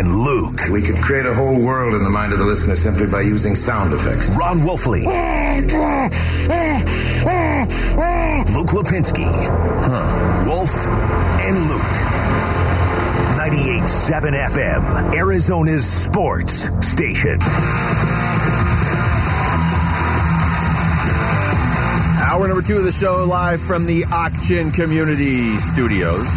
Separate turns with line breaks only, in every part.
and Luke.
We could create a whole world in the mind of the listener simply by using sound effects.
Ron Wolfley. Luke Lipinski. Huh. Wolf and Luke. 98.7 FM, Arizona's sports station.
Hour number two of the show, live from the Ak-Chin Community Studios.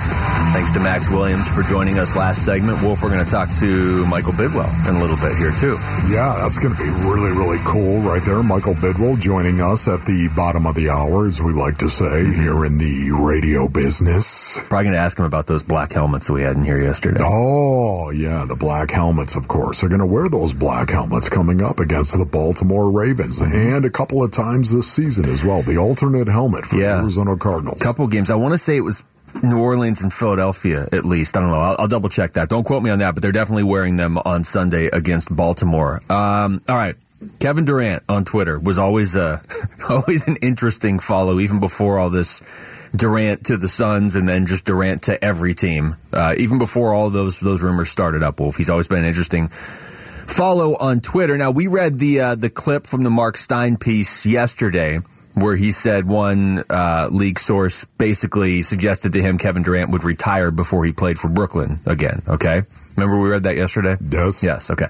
Thanks to Max Williams for joining us last segment. Wolf, we're going to talk to Michael Bidwill in a little bit here, too.
Yeah, that's going to be really, really cool right there. Michael Bidwill joining us at the bottom of the hour, as we like to say, mm-hmm. here in the radio business.
Probably going to ask him about those black helmets that we had in here yesterday.
Oh, yeah, the black helmets, of course. They're going to wear those black helmets coming up against the Baltimore Ravens and a couple of times this season as well. The alternate helmet for
Yeah.
the Arizona Cardinals.
couple games. I want to say it was New Orleans and Philadelphia, at least. I don't know. I'll, I'll double check that. Don't quote me on that, but they're definitely wearing them on Sunday against Baltimore. Um, all right. Kevin Durant on Twitter was always uh, always an interesting follow, even before all this Durant to the Suns and then just Durant to every team. Uh, even before all those those rumors started up, Wolf. He's always been an interesting follow on Twitter. Now we read the uh, the clip from the Mark Stein piece yesterday, where he said one uh, league source basically suggested to him Kevin Durant would retire before he played for Brooklyn again. Okay, remember we read that yesterday?
Yes.
Yes. Okay.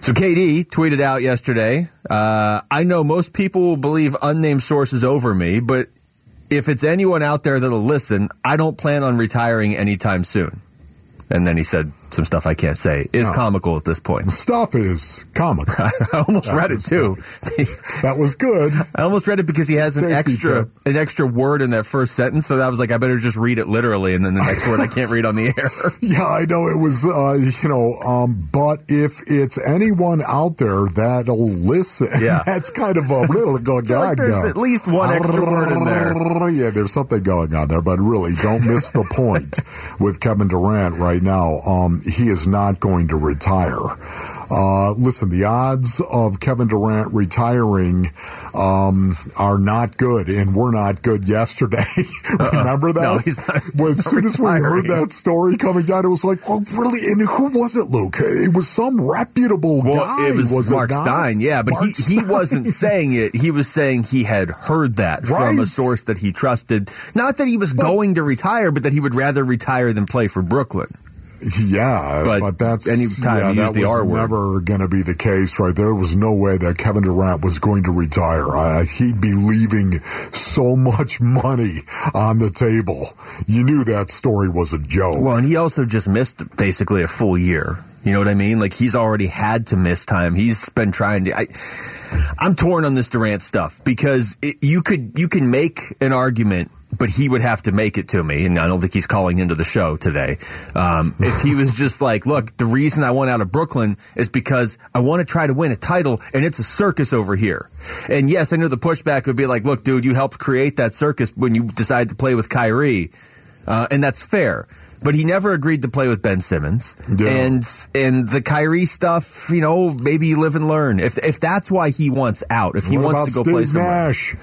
So KD tweeted out yesterday. Uh, I know most people will believe unnamed sources over me, but if it's anyone out there that'll listen, I don't plan on retiring anytime soon. And then he said some stuff I can't say is
No.
comical at this point.
Stuff is comical.
I almost read it too.
that was good.
I almost read it because he has an
Safety
extra
tip.
an extra word in that first sentence. So I was like, I better just read it literally, and then the next word I can't read on the air.
Yeah, I know it was, uh, you know, um, but if it's anyone out there that'll listen,
Yeah.
that's kind of a little going
feel like
on.
there's at least one extra word in there.
Yeah, there's something going on there, but really, don't miss the point with Kevin Durant right now. Um, he is not going to retire. Uh, listen, the odds of Kevin Durant retiring um, are not good, and were not good yesterday. Remember that?
No, he's not-
Well, as soon as we heard that story coming down, it was like, oh, really? And who was it, Luke? It was some reputable
Well,
guy.
it was, Mark
not?
Stein, yeah, but
Mark
he, he wasn't saying it. He was saying he had heard that from a source that he trusted. Not that he was going to retire, but that he would rather retire than play for Brooklyn.
Yeah,
But
but, that's
anytime
yeah, that
the
was
R word.
never going to be the case, right? There was no way that Kevin Durant was going to retire. Uh, he'd be leaving so much money on the table. You knew that story was a joke.
Well, and he also just missed basically a full year. You know what I mean? Like he's already had to miss time. He's been trying to. I, I'm torn on this Durant stuff because it, you could you can make an argument, but he would have to make it to me, and I don't think he's calling into the show today. Um, if he was just like, look, the reason I went out of Brooklyn is because I want to try to win a title, and it's a circus over here. And yes, I know the pushback would be like, look, dude, you helped create that circus when you decided to play with Kyrie, uh, and that's fair. But he never agreed to play with Ben Simmons,
Yeah.
and and the Kyrie stuff, you know, maybe you live and learn. If if that's why he wants out, if he
what
wants to go
Steve
play somewhere,
Nash?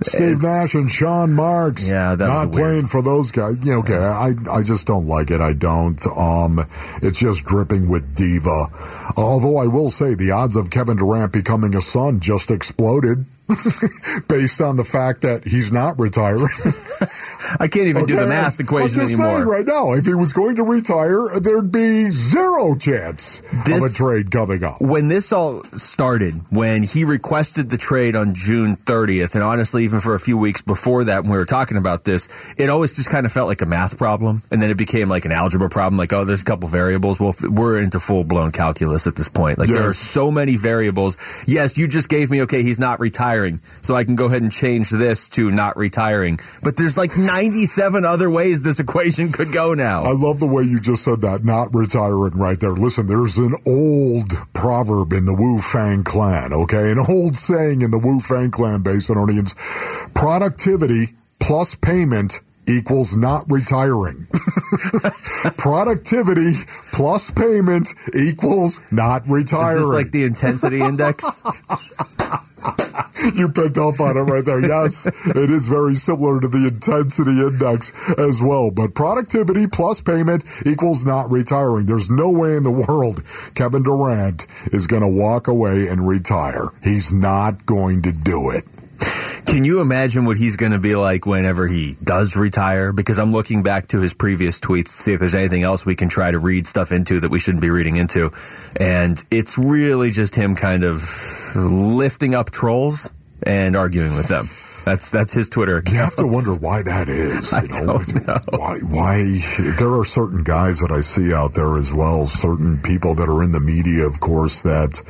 Steve Nash and Sean Marks.
Yeah,
not playing for those guys. You know, okay, I I just don't like it. I don't. Um, it's just dripping with diva. Although I will say the odds of Kevin Durant becoming a son just exploded. based on the fact that he's not retiring.
I can't even do the
Okay,
math
I'm
equation
just
anymore.
right now, if he was going to retire, there'd be zero chance of a trade coming up.
when this all started, when he requested the trade on June 30th, and honestly, even for a few weeks before that, when we were talking about this, it always just kind of felt like a math problem. And then it became like an algebra problem. Like, oh, there's a couple variables. Well, we're into full blown calculus at this point. Like, there are so many variables. Yes, you just gave me, okay, he's not retiring. So I can go ahead and change this to not retiring. But there's like 97 other ways this equation could go now.
I love the way you just said that, not retiring right there. Listen, there's an old proverb in the Wu Fang clan, okay? An old saying in the Wu Fang clan, Basinonians. Productivity plus payment equals not retiring. Productivity plus payment equals not
Is
retiring.
this like the intensity index?
you picked up on it right there. Yes, it is very similar to the intensity index as well. But productivity plus payment equals not retiring. There's no way in the world Kevin Durant is going to walk away and retire. He's not going to do it.
Can you imagine what he's going to be like whenever he does retire? Because I'm looking back to his previous tweets to see if there's anything else we can try to read stuff into that we shouldn't be reading into. And it's really just him kind of lifting up trolls and arguing with them. That's that's his Twitter. Accounts.
You have to wonder why that is.
I don't know.
Why, why there are certain guys that I see out there as well, certain people that are in the media, of course, that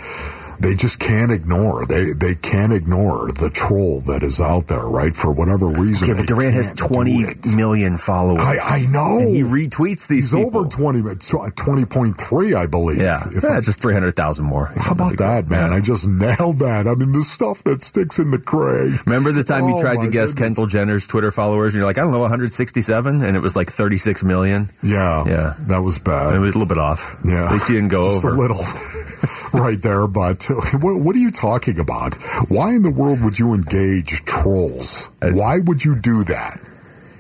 they just can't ignore. They they can't ignore the troll that is out there, right? For whatever reason.
Yeah, but Durant has
can't do
20
it.
million followers.
I, I know.
And he retweets these
He's
people.
over 20, uh, 20.3, I believe.
Yeah,
If
yeah
I-
just 300,000 more.
how about that, man? I just nailed that. I mean, the stuff that sticks in the cray.
Remember the time you
Oh,
tried to guess
goodness.
Kendall Jenner's Twitter followers, and you're like, I don't know, 167, and it was like 36 million.
Yeah.
Yeah.
That was bad.
It was a little bit off.
Yeah.
At least you didn't go
Just
over.
a little right there. But what, what are you talking about? Why in the world would you engage trolls? Why would you do that?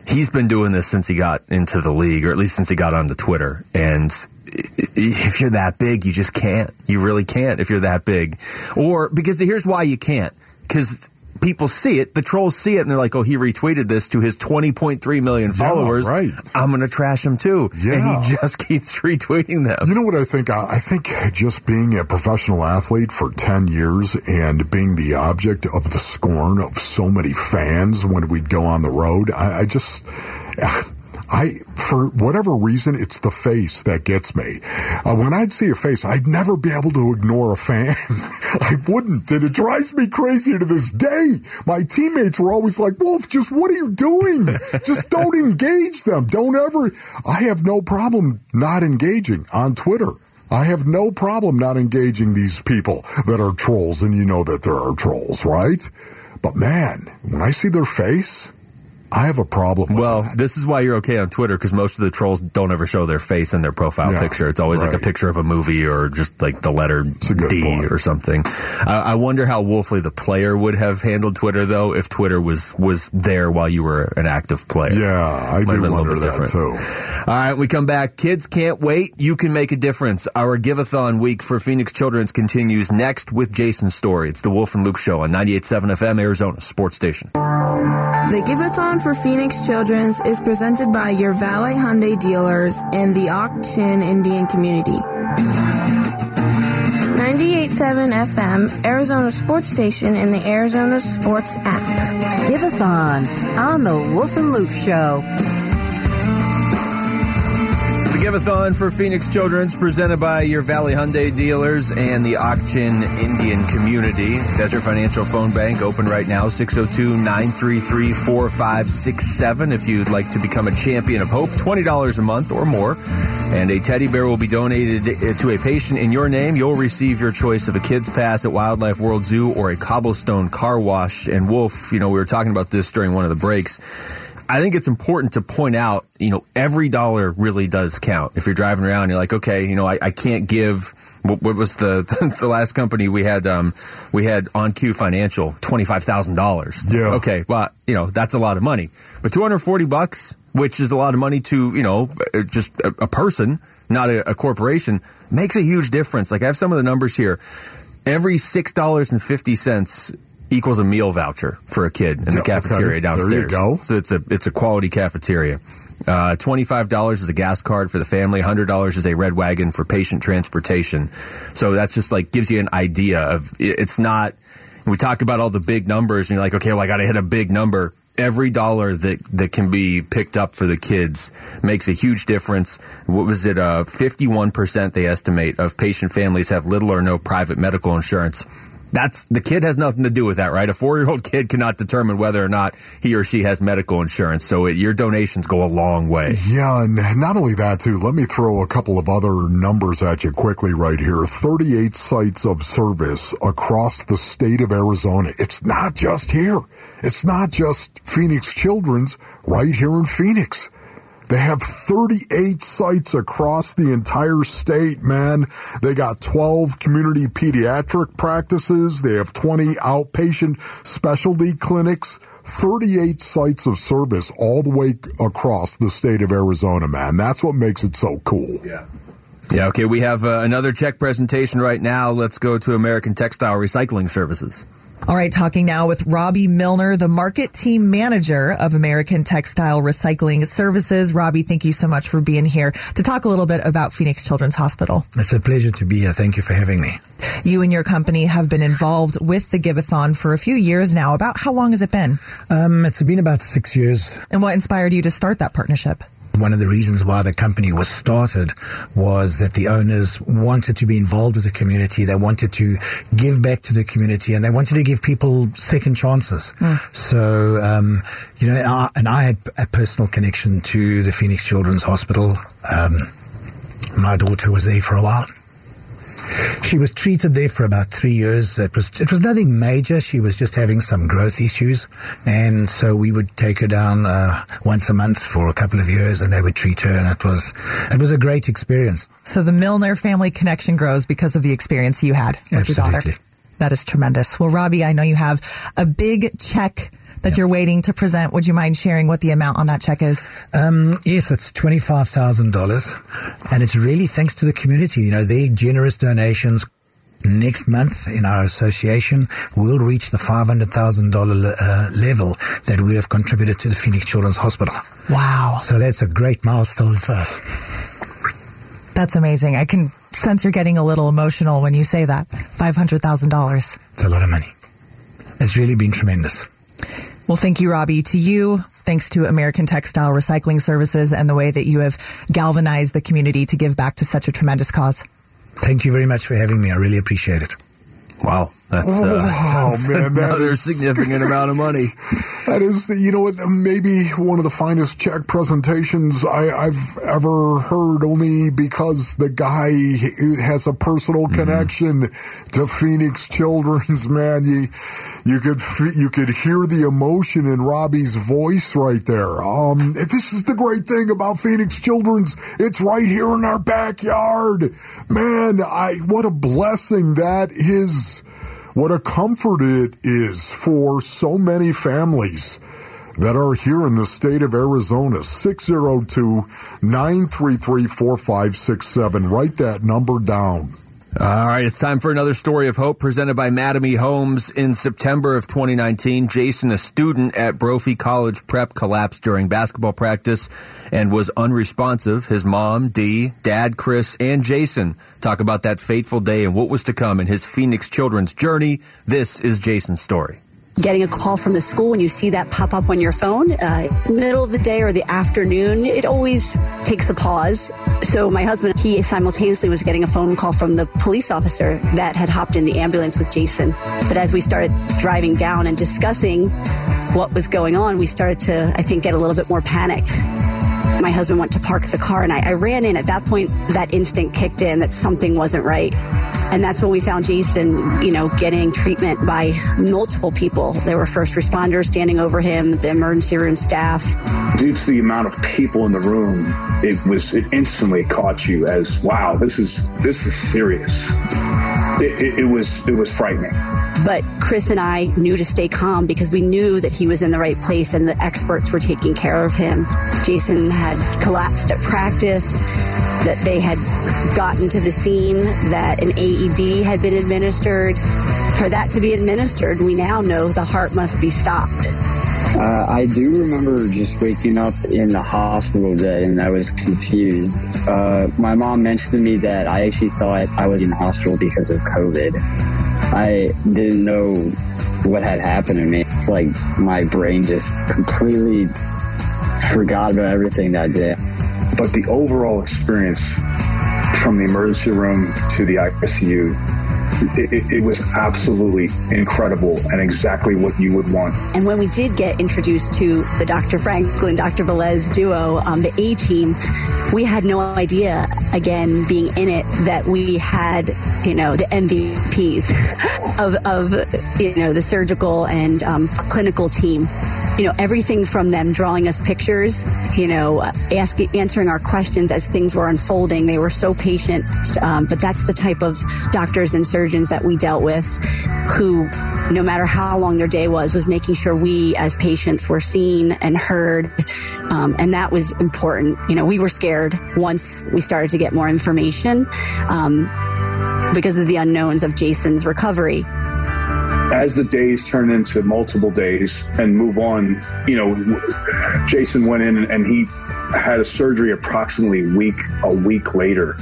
He's been doing this since he got into the league, or at least since he got onto Twitter. And if you're that big, you just can't. You really can't if you're that big. Or because here's why you can't. Because people see it, the trolls see it, and they're like, oh, he retweeted this to his 20.3 million followers.
right.
I'm going to trash him too.
Yeah.
And he just keeps retweeting them.
You know what I think? I I think just being a professional athlete for 10 years and being the object of the scorn of so many fans when we'd go on the road, I, I just. I, for whatever reason, it's the face that gets me. Uh, when I'd see a face, I'd never be able to ignore a fan. I wouldn't, and it drives me crazy to this day. My teammates were always like, Wolf, just what are you doing? just don't engage them. Don't ever. I have no problem not engaging on Twitter. I have no problem not engaging these people that are trolls, and you know that there are trolls, right? But man, when I see their face, I have a problem. with
Well,
that.
this is why you're okay on Twitter because most of the trolls don't ever show their face in their profile
Yeah,
picture. It's always like a picture of a movie or just like the letter D
point.
or something. I, I wonder how Wolfley the player would have handled Twitter though if Twitter was was there while you were an active player.
yeah, I
Might have
do
been a
wonder
bit
that
different.
too.
All right, we come back. Kids can't wait. You can make a difference. Our Giveathon week for Phoenix Children's continues next with Jason's story. It's the Wolf and Luke Show on 98.7 FM, Arizona Sports Station.
The Giveathon for Phoenix Children's is presented by your Valley Hyundai dealers and the Ak-Chin Indian community. 98.7 FM, Arizona Sports Station, and the Arizona Sports app.
Give Giveathon on on the Wolf and Luke Show.
Giveathon for Phoenix Children's presented by your Valley Hyundai dealers and the Ak-Chin Indian community. Desert Financial Phone Bank open right now, 602-933-4567 if you'd like to become a champion of hope, $20 a month or more. And a teddy bear will be donated to a patient in your name. You'll receive your choice of a kids pass at Wildlife World Zoo or a cobblestone car wash. And Wolf, you know, we were talking about this during one of the breaks. I think it's important to point out, you know, every dollar really does count. If you're driving around, you're like, okay, you know, I, I can't give. What, what was the the last company we had? Um, we had On Q Financial, twenty five thousand dollars.
Yeah.
Okay, well, you know, that's a lot of money, but two hundred forty bucks, which is a lot of money to you know, uh, just a, a person, not a, a corporation, makes a huge difference. Like I have some of the numbers here. Every six dollars and fifty cents equals a meal voucher for a kid in the
okay.
cafeteria
There you
downstairs.
go.
So it's a it's a quality cafeteria. Uh, Twenty-five dollars is a gas card for the family. Hundred dollars is a red wagon for patient transportation. So that's just like gives you an idea of it's not. We talk about all the big numbers, and you're like, okay, well, I got to hit a big number. Every dollar that that can be picked up for the kids makes a huge difference. What was it? Uh, Fifty-one percent they estimate of patient families have little or no private medical insurance. That's the kid has nothing to do with that, right? A four-year-old kid cannot determine whether or not he or she has medical insurance. So it, your donations go a long way.
Yeah, and not only that, too, let me throw a couple of other numbers at you quickly right here. 38 sites of service across the state of Arizona. It's not just here. It's not just Phoenix Children's right here in Phoenix. They have 38 sites across the entire state, man. They got 12 community pediatric practices. They have 20 outpatient specialty clinics. 38 sites of service all the way across the state of Arizona, man. That's what makes it so cool.
Yeah. Yeah, okay. We have uh, another check presentation right now. Let's go to American Textile Recycling Services.
All right, talking now with Robbie Milner, the market team manager of American Textile Recycling Services. Robbie, thank you so much for being here to talk a little bit about Phoenix Children's Hospital.
It's a pleasure to be here. Thank you for having me.
You and your company have been involved with the Giveathon for a few years now. About how long has it been?
Um, it's been about six years.
And what inspired you to start that partnership?
One of the reasons why the company was started was that the owners wanted to be involved with the community. They wanted to give back to the community and they wanted to give people second chances. Mm. So, um, you know, and I, and I, had a personal connection to the Phoenix Children's Hospital. Um, my daughter was there for a while she was treated there for about three years. It was it was nothing major. She was just having some growth issues, and so we would take her down uh, once a month for a couple of years, and they would treat her, and it was it was a great experience.
So the Milner family connection grows because of the experience you had with
Absolutely.
your daughter. That is tremendous. Well, Robbie, I know you have a big check that yep. you're waiting to present. Would you mind sharing what the amount on that check is?
Um, yes, it's $25,000. And it's really thanks to the community. You know, their generous donations. Next month in our association, we'll reach the $500,000 uh, level that we have contributed to the Phoenix Children's Hospital.
Wow.
So that's a great milestone for us.
That's amazing. I can sense you're getting a little emotional when you say that. $500,000.
It's a lot of money. It's really been tremendous.
Well, thank you, Robbie. To you, thanks to American Textile Recycling Services and the way that you have galvanized the community to give back to such a tremendous cause.
Thank you very much for having me. I really appreciate it.
Wow, that's, uh, oh, that's man, another is, significant amount of money.
That is, you know what, maybe one of the finest check presentations I, have ever heard, only because the guy has a personal mm-hmm. connection to Phoenix Children's. Man, you you could you could hear the emotion in Robbie's voice right there. Um, this is the great thing about Phoenix Children's; it's right here in our backyard. Man, I what a blessing that is what a comfort it is for so many families that are here in the state of Arizona. 602 933 4567. Write that number down.
All right, it's time for another story of hope presented by Mattamy Homes. In September of 2019, Jason, a student at Brophy College Prep, collapsed during basketball practice and was unresponsive. His mom, Dee, dad, Chris, and Jason talk about that fateful day and what was to come in his Phoenix children's journey. This is Jason's story
getting a call from the school when you see that pop up on your phone, uh, middle of the day or the afternoon, it always takes a pause. So my husband, he simultaneously was getting a phone call from the police officer that had hopped in the ambulance with Jason. But as we started driving down and discussing what was going on, we started to, I think, get a little bit more panicked my husband went to park the car and I, I, ran in. At that point, that instinct kicked in that something wasn't right. And that's when we found Jason, you know, getting treatment by multiple people. There were first responders standing over him, the emergency room staff.
Due to the amount of people in the room, it was it instantly caught you as wow, this is this is serious. It, it, it was it was frightening.
But Chris and I knew to stay calm because we knew that he was in the right place and the experts were taking care of him. Jason had collapsed at practice, that they had gotten to the scene, that an AED had been administered. For that to be administered, we now know the heart must be stopped.
Uh, I do remember just waking up in the hospital bed and I was confused. Uh, my mom mentioned to me that I actually thought I was in the hospital because of COVID. I didn't know what had happened to me. It's like my brain just completely forgot about everything that day.
But the overall experience from the emergency room to the ICU it, it, was absolutely incredible and exactly what you would want.
And when we did get introduced to the Dr. Franklin, Dr. Velez duo, um, the A team, we had no idea, again, being in it, that we had, you know, the MVPs of, of you know, the surgical and um, clinical team you know, everything from them drawing us pictures, you know, asking, answering our questions as things were unfolding. They were so patient. Um, but that's the type of doctors and surgeons that we dealt with who, no matter how long their day was, was making sure we as patients were seen and heard. Um, and that was important. You know, we were scared once we started to get more information um, because of the unknowns of Jason's recovery
as the days turn into multiple days and move on, you know, Jason went in and he had a surgery approximately week a week later.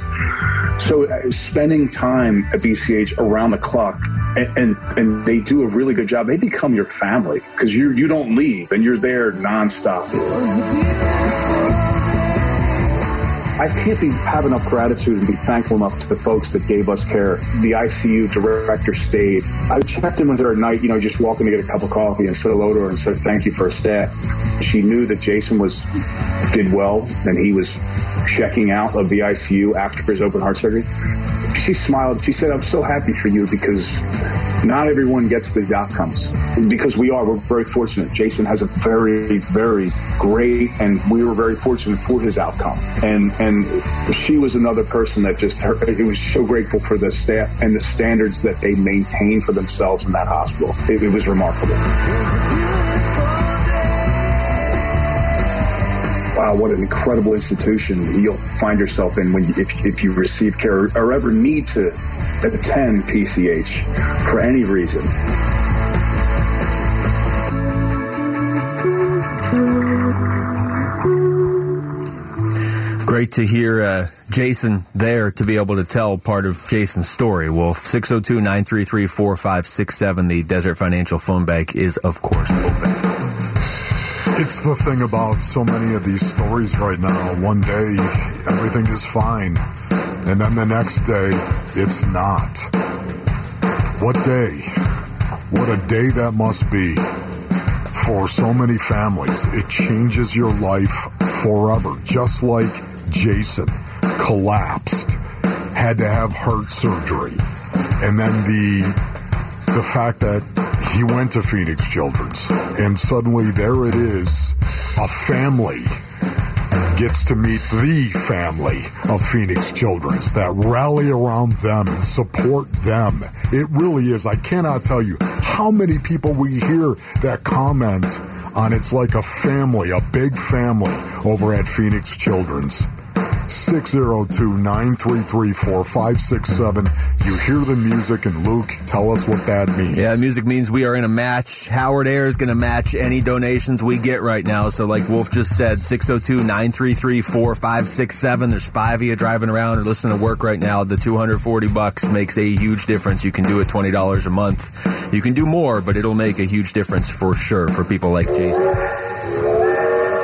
So uh, spending time at PCH around the clock and, and, and they do a really good job. They become your family because you you don't leave and you're there nonstop. I can't be have enough gratitude and be thankful enough to the folks that gave us care. The ICU director stayed. I checked in with her at night, you know, just walking to get a cup of coffee and said hello to her and said thank you for her staff. She knew that Jason was did well and he was checking out of the ICU after his open heart surgery. She smiled. She said, I'm so happy for you because not everyone gets these outcomes because we are. We're very fortunate. Jason has a very, very great, and we were very fortunate for his outcome. And and she was another person that just her, it was so grateful for the staff and the standards that they maintain for themselves in that hospital. It, it was remarkable. Wow, what an incredible institution you'll find yourself in when you, if, if you receive care or ever need to attend PCH for any reason.
Great to hear uh, Jason there to be able to tell part of Jason's story. Wolf, 602 933 4567. The Desert Financial phone bank is, of course, open.
It's the thing about so many of these stories right now. One day, everything is fine. And then the next day, it's not. What day? What a day that must be for so many families. It changes your life forever. Just like Jason collapsed, had to have heart surgery. And then the the fact that he went to Phoenix Children's and suddenly there it is, a family gets to meet the family of Phoenix Children's that rally around them and support them. It really is. I cannot tell you how many people we hear that comment on it's like a family, a big family over at Phoenix Children's. 602-933-4567. You hear the music and Luke, tell us what that means.
Yeah, music means we are in a match. Howard Air is going to match any donations we get right now. So like Wolf just said, 602-933-4567. There's five of you driving around or listening to work right now. The 240 bucks makes a huge difference. You can do it $20 a month. You can do more, but it'll make a huge difference for sure for people like Jason.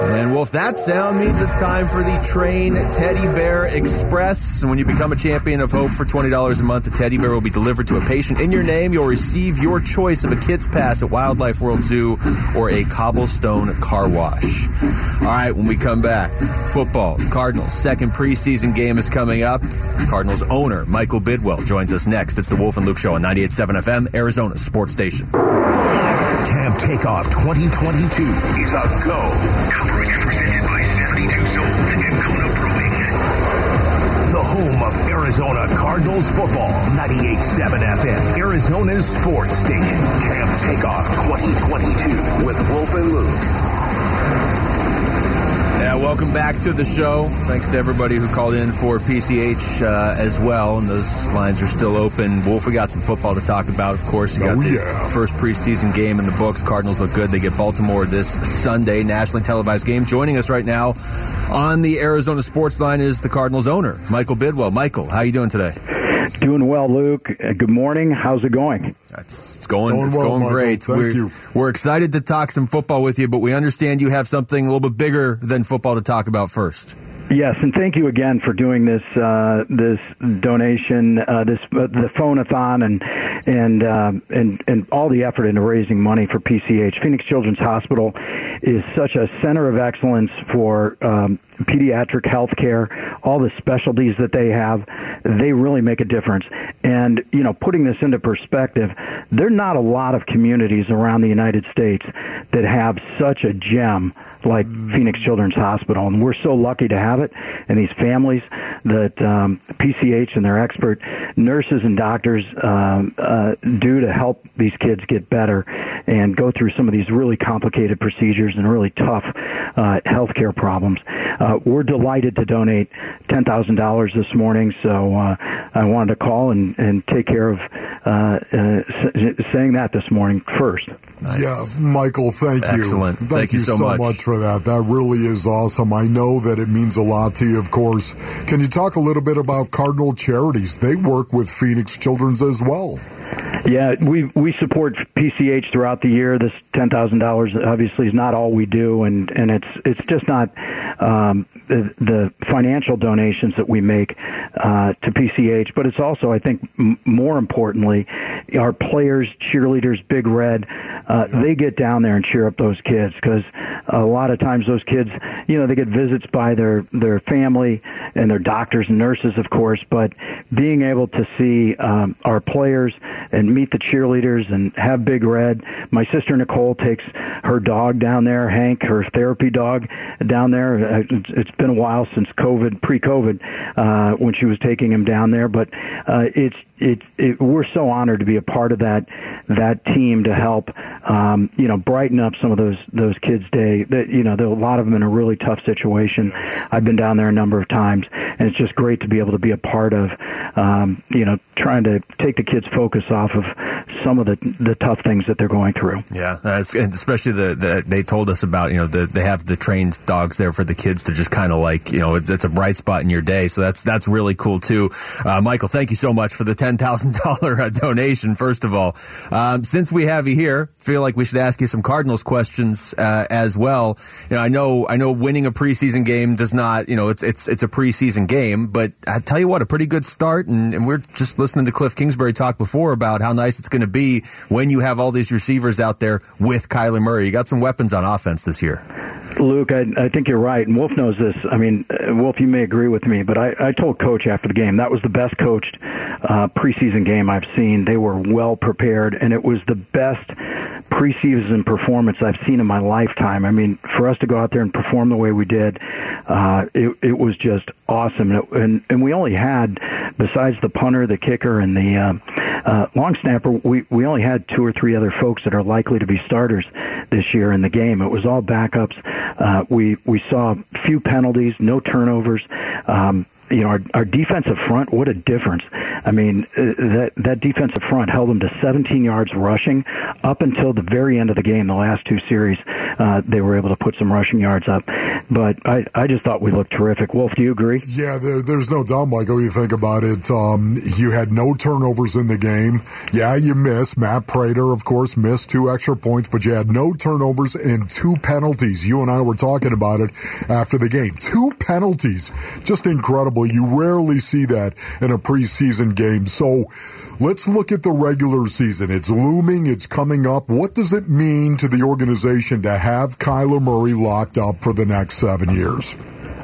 And Wolf, that sound means it's time for the Train Teddy Bear Express. And when you become a champion of hope for $20 a month, the teddy bear will be delivered to a patient in your name. You'll receive your choice of a kid's pass at Wildlife World Zoo or a cobblestone car wash. All right, when we come back, football, Cardinals, second preseason game is coming up. Cardinals owner Michael Bidwill joins us next. It's the Wolf and Luke Show on 98.7 FM, Arizona Sports Station.
Takeoff 2022 is a go. Coverage presented by 72 Sold and Kona Brewing. The home of Arizona Cardinals football. 98.7 FM, Arizona's sports station. Camp Takeoff 2022 with Wolf and Luke.
Yeah, welcome back to the show. Thanks to everybody who called in for PCH uh, as well, and those lines are still open. Wolf, we got some football to talk about, of course. You got
Oh,
the
yeah.
first preseason game in the books. Cardinals look good. They get Baltimore this Sunday, nationally televised game. Joining us right now on the Arizona Sports Line is the Cardinals owner, Michael Bidwill. Michael, how you doing today?
Doing well, Luke. Uh, Good morning. How's it going?
That's it's going,
Going
it's
well,
going
Michael.
great.
Thank
we're,
you.
we're excited to talk some football with you, but we understand you have something a little bit bigger than football to talk about first.
Yes, and thank you again for doing this uh, this donation, uh, this uh, the phonathon, and and uh, and and all the effort into raising money for PCH. Phoenix Children's Hospital is such a center of excellence for um, pediatric health care. All the specialties that they have, they really make a difference. And you know, putting this into perspective, there are not a lot of communities around the United States that have such a gem like Phoenix Children's Hospital, and we're so lucky to have it. And these families that um, PCH and their expert nurses and doctors um, uh, do to help these kids get better and go through some of these really complicated procedures and really tough uh, healthcare problems. Uh, we're delighted to donate ten thousand dollars this morning, so uh, I wanted to call and, and take care of uh, uh, s- saying that this morning first.
Yeah, Michael, thank you.
Excellent.
Thank,
Thank you so much.
for that. That really is awesome. I know that it means a lot to you, of course. Can you talk a little bit about Cardinal Charities? They work with Phoenix Children's as well.
Yeah, we we support PCH throughout the year. This ten thousand dollars obviously is not all we do, and and it's it's just not um, the, the financial donations that we make uh, to PCH, but it's also I think m- more importantly our players, cheerleaders, Big Red. Uh, they get down there and cheer up those kids because a lot of times those kids, you know, they get visits by their their family and their doctors and nurses, of course. But being able to see um, our players and meet the cheerleaders and have Big Red. My sister Nicole takes her dog down there, Hank, her therapy dog down there. Uh, It's been a while since COVID, pre-COVID, uh, when she was taking him down there. But uh, it's it's it, we're so honored to be a part of that that team to help um, you know brighten up some of those those kids' day. That you know, there are a lot of them in a really tough situation. I've been down there a number of times, and it's just great to be able to be a part of um, you know trying to take the kids' focus off of some of the the tough things that they're going through.
Yeah, and especially the, the they told us about you know the, they have the trained dogs there for the kids to just kind of like you know it's, it's a bright spot in your day. So that's that's really cool too. Uh, Michael, thank you so much for the ten thousand dollar donation. First of all, um, since we have you here, feel like we should ask you some Cardinals questions uh, as well. You know, I know I know winning a preseason game does not you know it's it's it's a preseason game, but I tell you what, a pretty good start. And, and we're just listening to Cliff Kingsbury talk before about how nice it's going to be when you have all these receivers out there with Kyler Murray. You got some weapons on offense this year.
Luke, I, I think you're right, and Wolf knows this. I mean, uh, Wolf, you may agree with me, but I, I told Coach after the game that was the best coached uh, preseason game I've seen. They were well prepared, and it was the best preseason performance I've seen in my lifetime. I mean, for us to go out there and perform the way we did, uh, it, it was just awesome. And, it, and and we only had, besides the punter, the kicker, and the uh, uh, long snapper, we we only had two or three other folks that are likely to be starters this year in the game. It was all backups. Uh, we we saw few penalties, no turnovers. Um, you know, our, our defensive front, what a difference. I mean, uh, that, that defensive front held them to 17 yards rushing up until the very end of the game, the last two series. Uh, they were able to put some rushing yards up. But I, I just thought we looked terrific. Wolf, do you agree?
Yeah, there, there's no doubt, Michael. You think about it. Um, you had no turnovers in the game. Yeah, you missed. Matt Prater, of course, missed two extra points, but you had no turnovers and two penalties. You and I were talking about it after the game. Two penalties. Just incredible. You rarely see that in a preseason game. So let's look at the regular season. It's looming. It's coming up. What does it mean to the organization to have Kyler Murray locked up for the next seven years?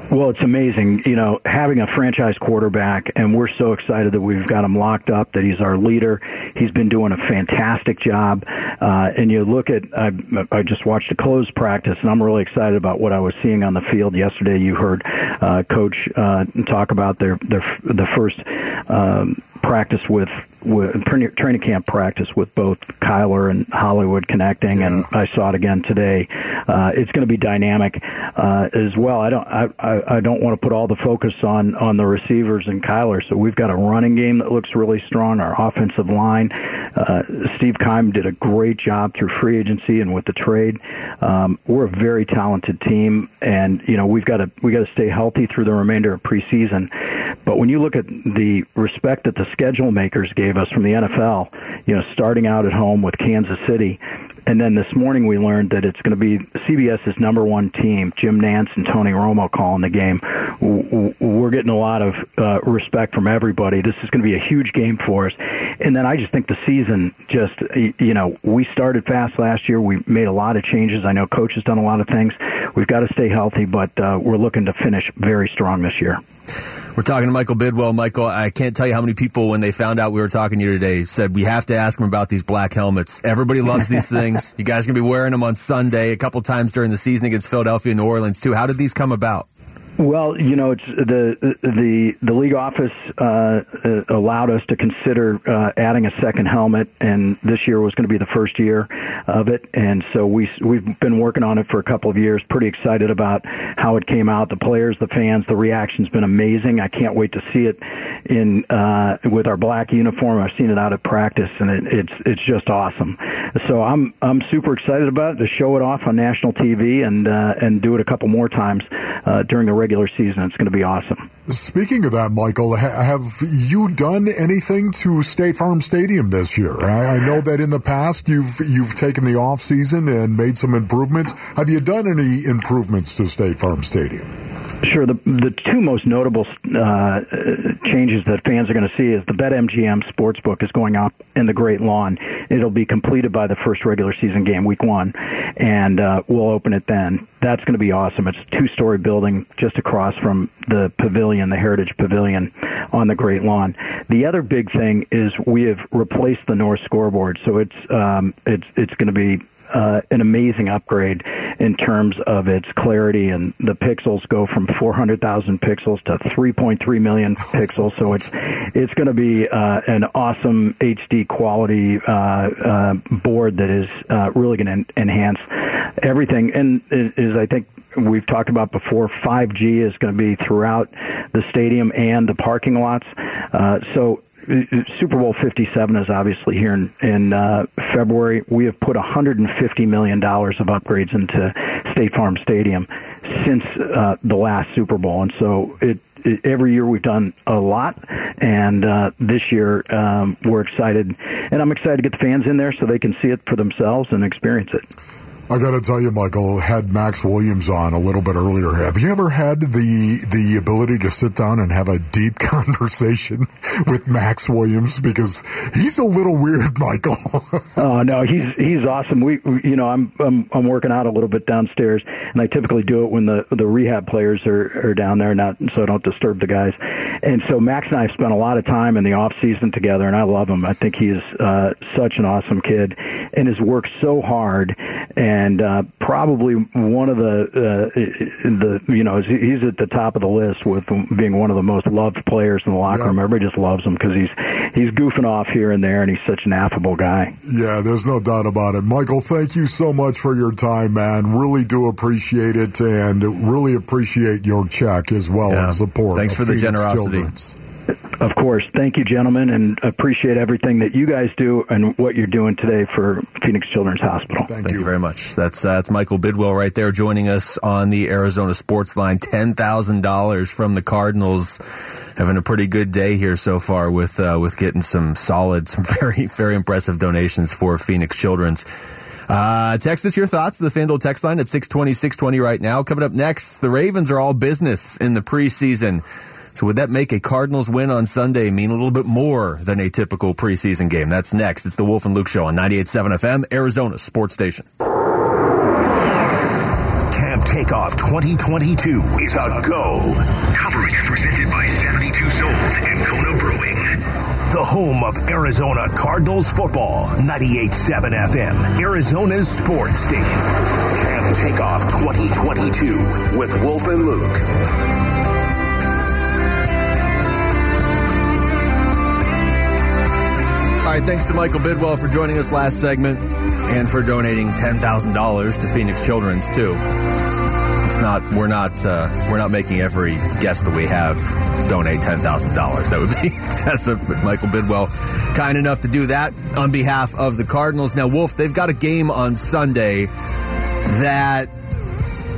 Well, it's amazing, you know, having a franchise quarterback, and we're so excited that we've got him locked up, that he's our leader. He's been doing a fantastic job. Uh, and you look at, I, I just watched a closed practice, and I'm really excited about what I was seeing on the field yesterday. You heard uh, Coach uh, talk about their, their the first um, practice with, with training camp practice with both Kyler and Hollywood connecting, and I saw it again today. Uh, it's going to be dynamic uh, as well. I don't I, I, don't want to put all the focus on on the receivers and Kyler. So we've got a running game that looks really strong. Our offensive line, uh, Steve Keim did a great job through free agency and with the trade. Um, we're a very talented team, and you know we've got to we got to stay healthy through the remainder of preseason. But when you look at the respect that the schedule makers gave us from the NFL, you know, starting out at home with Kansas City, and then this morning we learned that it's going to be CBS's number one team, Jim Nantz and Tony Romo calling the game. We're getting a lot of uh, respect from everybody. This is going to be a huge game for us. And then I just think the season just, you know, we started fast last year. We made a lot of changes. I know coach has done a lot of things. We've got to stay healthy, but uh, we're looking to finish very strong this year.
We're talking to Michael Bidwill. Michael, I can't tell you how many people, when they found out we were talking to you today, said we have to ask him about these black helmets. Everybody loves these things. You guys are going to be wearing them on Sunday a couple times during the season against Philadelphia and New Orleans, too. How did these come about?
Well, you know, it's the the the league office uh, uh, allowed us to consider uh, adding a second helmet, and this year was going to be the first year of it, and so we we've been working on it for a couple of years. Pretty excited about how it came out. The players, the fans, the reaction's been amazing. I can't wait to see it in uh, with our black uniform. I've seen it out at practice, and it, it's it's just awesome. So I'm I'm super excited about it to show it off on national TV and uh, and do it a couple more times uh, during the regular season. It's going to be awesome.
Speaking of that, Michael, ha- have you done anything to State Farm Stadium this year? I, I know that in the past you've you've taken the off season and made some improvements. Have you done any improvements to State Farm Stadium?
Sure. The the two most notable uh, changes that fans are going to see is the BetMGM Sportsbook is going up in the Great Lawn. It'll be completed by the first regular season game, Week One, and uh, we'll open it then. That's going to be awesome. It's a two-story building just across from the pavilion, the Heritage Pavilion, on the Great Lawn. The other big thing is we have replaced the North scoreboard, so it's um, it's it's going to be uh, an amazing upgrade in terms of its clarity, and the pixels go from 400,000 pixels to 3.3 million pixels. So it's it's going to be uh, an awesome HD quality uh, uh, board that is uh, really going to enhance everything. And is I think we've talked about before, 5G is going to be throughout the stadium and the parking lots. Uh, so Super Bowl 57 is obviously here in, in uh, February. We have put 150 million dollars of upgrades into State Farm Stadium since uh, the last Super Bowl, and so it, it, every year we've done a lot. And uh, this year um, we're excited, and I'm excited to get the fans in there so they can see it for themselves and experience it.
I got to tell you, Michael had Max Williams on a little bit earlier. Have you ever had the the ability to sit down and have a deep conversation with Max Williams because he's a little weird, Michael?
oh no, he's he's awesome. We, you know, I'm, I'm I'm working out a little bit downstairs, and I typically do it when the the rehab players are are down there, not so I don't disturb the guys. And so Max and I have spent a lot of time in the off season together, and I love him. I think he's uh, such an awesome kid, and has worked so hard and and uh, probably one of the uh, the you know he's at the top of the list with being one of the most loved players in the locker room. Everybody just loves him because he's he's goofing off here and there, and he's such an affable guy.
Yeah, there's no doubt about it. Michael, thank you so much for your time, man. Really do appreciate it, and really appreciate your check as well
Yeah.
and support.
Thanks for the
Phoenix
generosity.
Children's.
Of course, thank you, gentlemen, and appreciate everything that you guys do and what you're doing today for Phoenix Children's Hospital.
Thank, you. very much. That's uh, that's Michael Bidwill right there joining us on the Arizona Sports Line. Ten thousand dollars from the Cardinals, having a pretty good day here so far with uh, with getting some solid, some very very impressive donations for Phoenix Children's. Uh, text us your thoughts to the FanDuel text line at 620, 620 right now. Coming up next, the Ravens are all business in the preseason. So would that make a Cardinals win on Sunday mean a little bit more than a typical preseason game? That's next. It's the Wolf and Luke Show on 98.7 FM, Arizona Sports Station.
Camp Takeoff 2022 is a go. Coverage presented by 72 Sold and Kona Brewing. The home of Arizona Cardinals football. 98.7 FM, Arizona's sports station. Camp Takeoff 2022 with Wolf and Luke.
All right, thanks to Michael Bidwill for joining us last segment and for donating $10,000 to Phoenix Children's too. It's not we're not uh, we're not making every guest that we have donate $10,000. That would be excessive, but Michael Bidwill kind enough to do that on behalf of the Cardinals. Now, Wolf, they've got a game on Sunday that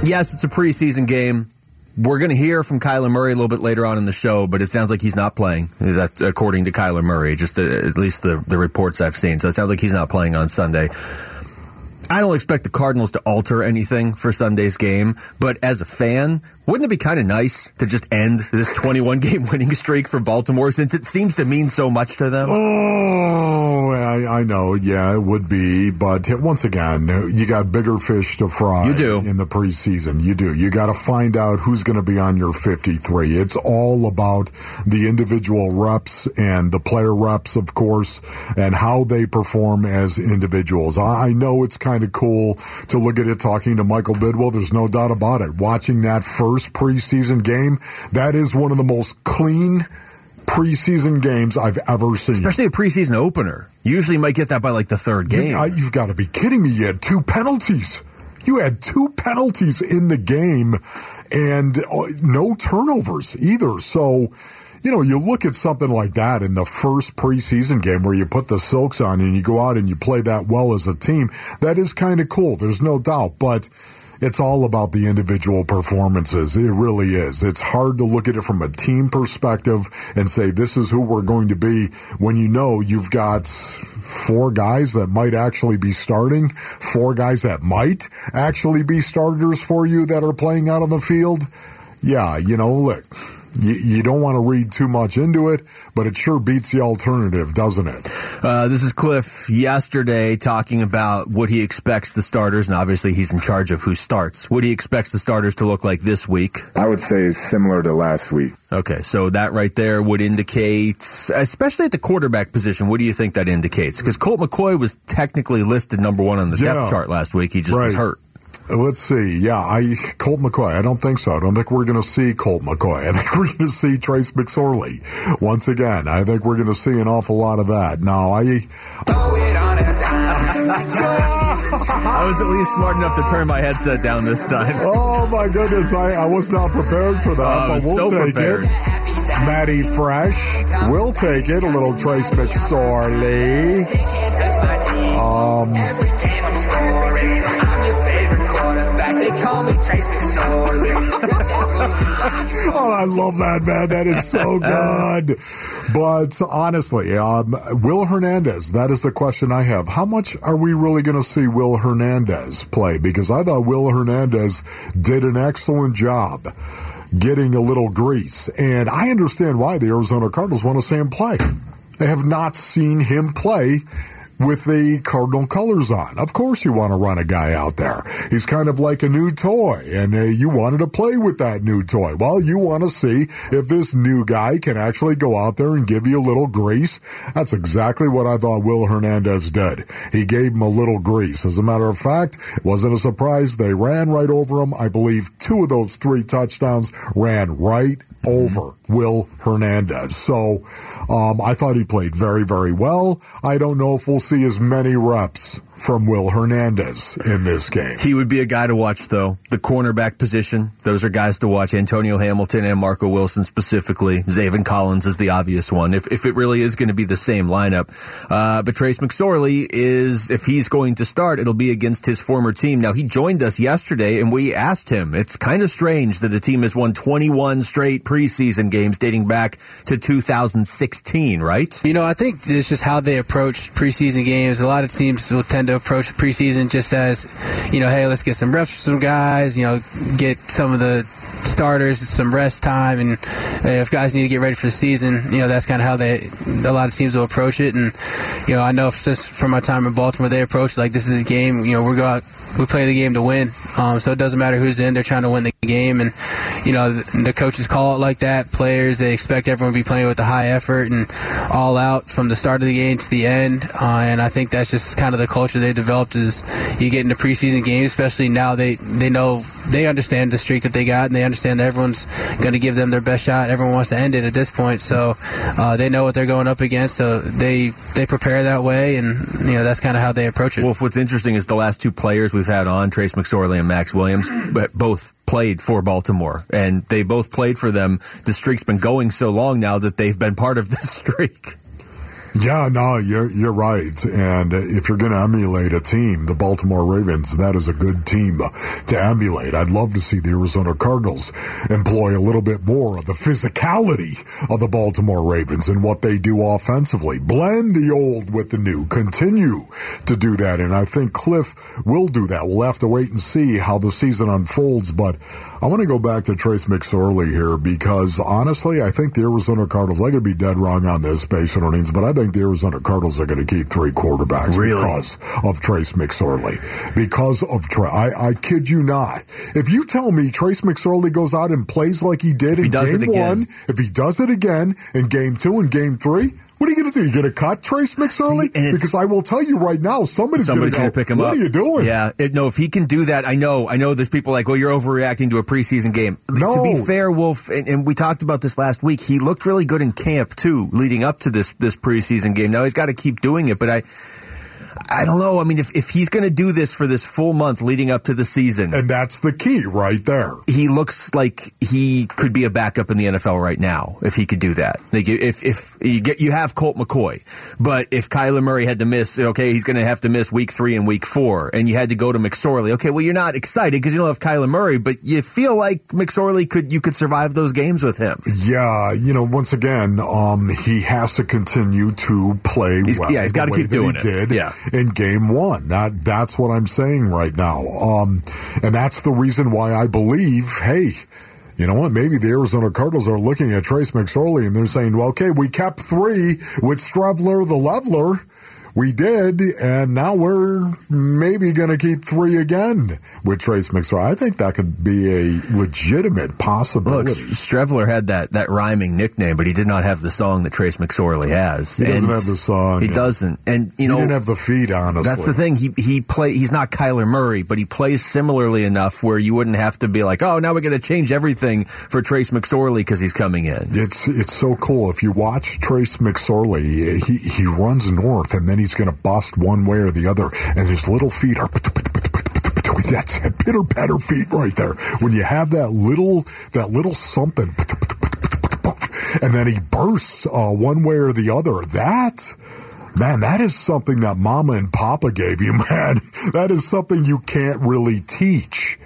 yes, it's a preseason game. We're going to hear from Kyler Murray a little bit later on in the show, but it sounds like he's not playing. That's according to Kyler Murray, just uh, at least the, the reports I've seen. So it sounds like he's not playing on Sunday. I don't expect the Cardinals to alter anything for Sunday's game, but as a fan, wouldn't it be kind of nice to just end this 21 game winning streak for Baltimore since it seems to mean so much to them?
Oh, I, I know. Yeah, it would be. But once again, you got bigger fish to fry.
You do.
In the preseason. You do. You got to find out who's going to be on your 53. It's all about the individual reps and the player reps, of course, and how they perform as individuals. I know it's kind of cool to look at it talking to Michael Bidwill. There's no doubt about it. Watching that first preseason game, that is one of the most clean preseason games I've ever seen.
Especially a preseason opener. Usually you might get that by like the third game.
You, I, you've got to be kidding me. You had two penalties. You had two penalties in the game and uh, no turnovers either. So, you know, you look at something like that in the first preseason game where you put the silks on and you go out and you play that well as a team. That is kind of cool. There's no doubt. But it's all about the individual performances. It really is. It's hard to look at it from a team perspective and say this is who we're going to be when you know you've got four guys that might actually be starting, four guys that might actually be starters for you that are playing out on the field. Yeah, you know, look you, you don't want to read too much into it, but it sure beats the alternative, doesn't it?
Uh, this is Kliff yesterday talking about what he expects the starters, and obviously he's in charge of who starts. What he expects the starters to look like this week.
I would say similar to last week.
Okay, so that right there would indicate, especially at the quarterback position, what do you think that indicates? Because Colt McCoy was technically listed number one on the yeah, depth chart last week. He just right. was hurt.
Let's see. Yeah, I Colt McCoy. I don't think so. I don't think we're going to see Colt McCoy. I think we're going to see Trace McSorley once again. I think we're going to see an awful lot of that. Now, I.
I was at least smart enough to turn my headset down this time.
Oh my goodness, I, I was not prepared for that,
oh,
but we'll
so
take
prepared.
it. Matty Fresh, we'll take it. A little Trace McSorley. Um, oh, I love that, man. That is so good. but honestly, um, Will Hernandez, that is the question I have. How much are we really going to see Will Hernandez play? Because I thought Will Hernandez did an excellent job getting a little grease. And I understand why the Arizona Cardinals want to see him play. They have not seen him play with the Cardinal colors on. Of course, you want to run a guy out there. He's kind of like a new toy, and uh, you wanted to play with that new toy. Well, you want to see if this new guy can actually go out there and give you a little grease. That's exactly what I thought Will Hernandez did. He gave him a little grease. As a matter of fact, it wasn't a surprise. They ran right over him. I believe two of those three touchdowns ran right over Will Hernandez. So um, I thought he played very, very well. I don't know if we'll see as many reps from Will Hernandez in this game.
He would be a guy to watch, though. The cornerback position, those are guys to watch. Antonio Hamilton and Marco Wilson specifically. Zaven Collins is the obvious one. If, if it really is going to be the same lineup. Uh, but Trace McSorley is, if he's going to start, it'll be against his former team. Now, he joined us yesterday and we asked him. It's kind of strange that a team has won 21 straight preseason games dating back to 2016, right?
You know, I think it's just how they approach preseason games. A lot of teams will tend to to approach preseason just as, you know, hey, let's get some reps for some guys, you know, get some of the starters some rest time, and if guys need to get ready for the season, you know, that's kind of how they, a lot of teams will approach it. And, you know, I know just from my time in Baltimore, they approach like this is a game, you know, we go out, we play the game to win. Um, so it doesn't matter who's in, they're trying to win the game. And, you know, the, coaches call it like that. Players, they expect everyone to be playing with a high effort and all out from the start of the game to the end. Uh, and I think that's just kind of the culture they developed is you get into preseason games, especially now they, they know, they understand the streak that they got and they understand that everyone's going to give them their best shot. Everyone wants to end it at this point. So, uh, they know what they're going up against. So they, they prepare that way. And, you know, that's kind of how they approach it.
Well, what's interesting is the last two players we've had on, Trace McSorley and Max Williams, but both played for Baltimore, and they both played for them. The streak's been going so long now that they've been part of the streak.
Yeah, no, you're you're right. And if you're going to emulate a team, the Baltimore Ravens, that is a good team to emulate. I'd love to see the Arizona Cardinals employ a little bit more of the physicality of the Baltimore Ravens and what they do offensively. Blend the old with the new. Continue to do that, and I think Kliff will do that. We'll have to wait and see how the season unfolds. But I want to go back to Trace McSorley here because honestly, I think the Arizona Cardinals. I could be dead wrong on this, based on earnings, but I think the Arizona Cardinals are going to keep three quarterbacks
Really?
because of Trace McSorley. Because of Trace. I, I kid you not. If you tell me Trace McSorley goes out and plays like he did
he
in game one, if he does it again in game two and game three. What are you going to do? You going to cut Trace McSorley?
See,
because I will tell you right now, somebody's,
Somebody's
going
going to pick him
what
up.
What are you doing?
Yeah, it, no. If he can do that, I know. I know. There's people like, well, you're overreacting to a preseason game.
No.
To be fair, Wolf, and, and we talked about this last week. He looked really good in camp too, leading up to this this preseason game. Now he's got to keep doing it, but I. I don't know. I mean, if, if he's going to do this for this full month leading up to the season,
And that's the key right there.
he looks like he could be a backup in the NFL right now if he could do that. Like if if you get you have Colt McCoy, but if Kyler Murray had to miss, okay, he's going to have to miss week three and week four, and you had to go to McSorley. Okay, well you're not excited because you don't have Kyler Murray, but you feel like McSorley could you could survive those games with him.
Yeah, you know, once again, um, he has to continue to play
He's-
well.
yeah, he's
the
gotta keep doing it.
Did
Yeah.
In game one. That that's what I'm saying right now. Um, and that's the reason why I believe, hey. You know what? Maybe the Arizona Cardinals are looking at Trace McSorley and they're saying, well, okay, we kept three with Streveler the leveler. We did, and now we're maybe going to keep three again with Trace McSorley. I think that could be a legitimate
Look,
possibility.
Streveler had that that rhyming nickname, but he did not have the song that Trace McSorley has.
He doesn't
And
have the song.
He doesn't, and you know
he didn't have the feet, honestly.
That's the thing. He he play. He's not Kyler Murray, but he plays similarly enough where you wouldn't have to be like, oh, now we're going to change everything for Trace McSorley because he's coming in.
It's it's so cool. If you watch Trace McSorley, he he runs north and then he's going to bust one way or the other, and his little feet are. That's pitter patter feet right there. When you have that little that little something, and then he bursts uh, one way or the other. That man, that is something that Mama and Papa gave you, man. That is something you can't really teach.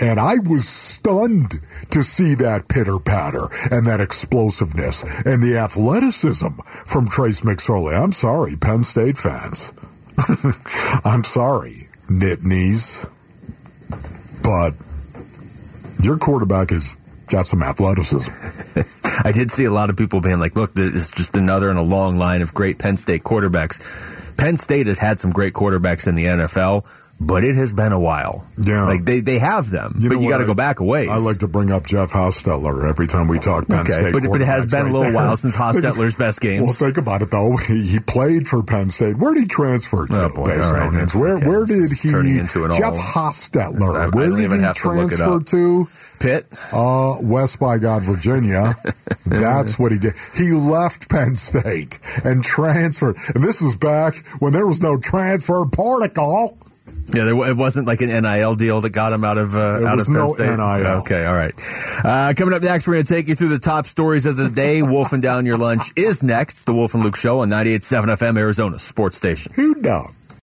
And I was stunned to see that pitter patter and that explosiveness and the athleticism from Trace McSorley. I'm sorry, Penn State fans. I'm sorry, Nittanies. But your quarterback has got some athleticism.
I did see a lot of people being like, look, this is just another in a long line of great Penn State quarterbacks. Penn State has had some great quarterbacks in the NFL, but it has been a while.
Yeah.
Like they, they have them,
You
but you got to go back a ways.
I like to bring up Jeff Hostetler every time we talk Penn
Okay,
State.
but- but it has been a little
there.
while since Hostetler's best games.
Well, think about it though. He, he played for Penn State. Where did he transfer to?
Oh, boy. right, that's-
Where
okay,
where did he?
into an
Jeff Hostetler.
I- I
where did
even
he
have to look it up.
to?
Pitt.
Uh, West by God, Virginia. That's what he did. He left Penn State and transferred. And this was back when there was no transfer protocol.
Yeah, there, it wasn't like an NIL deal that got him out of uh,
There
out
was
of Penn
no
State.
NIL.
Okay, all right. Uh, coming up next, we're going to take you through the top stories of the day. Wolfing down your lunch is next. The Wolf and Luke Show on 98.7 FM, Arizona Sports Station.
Who knows?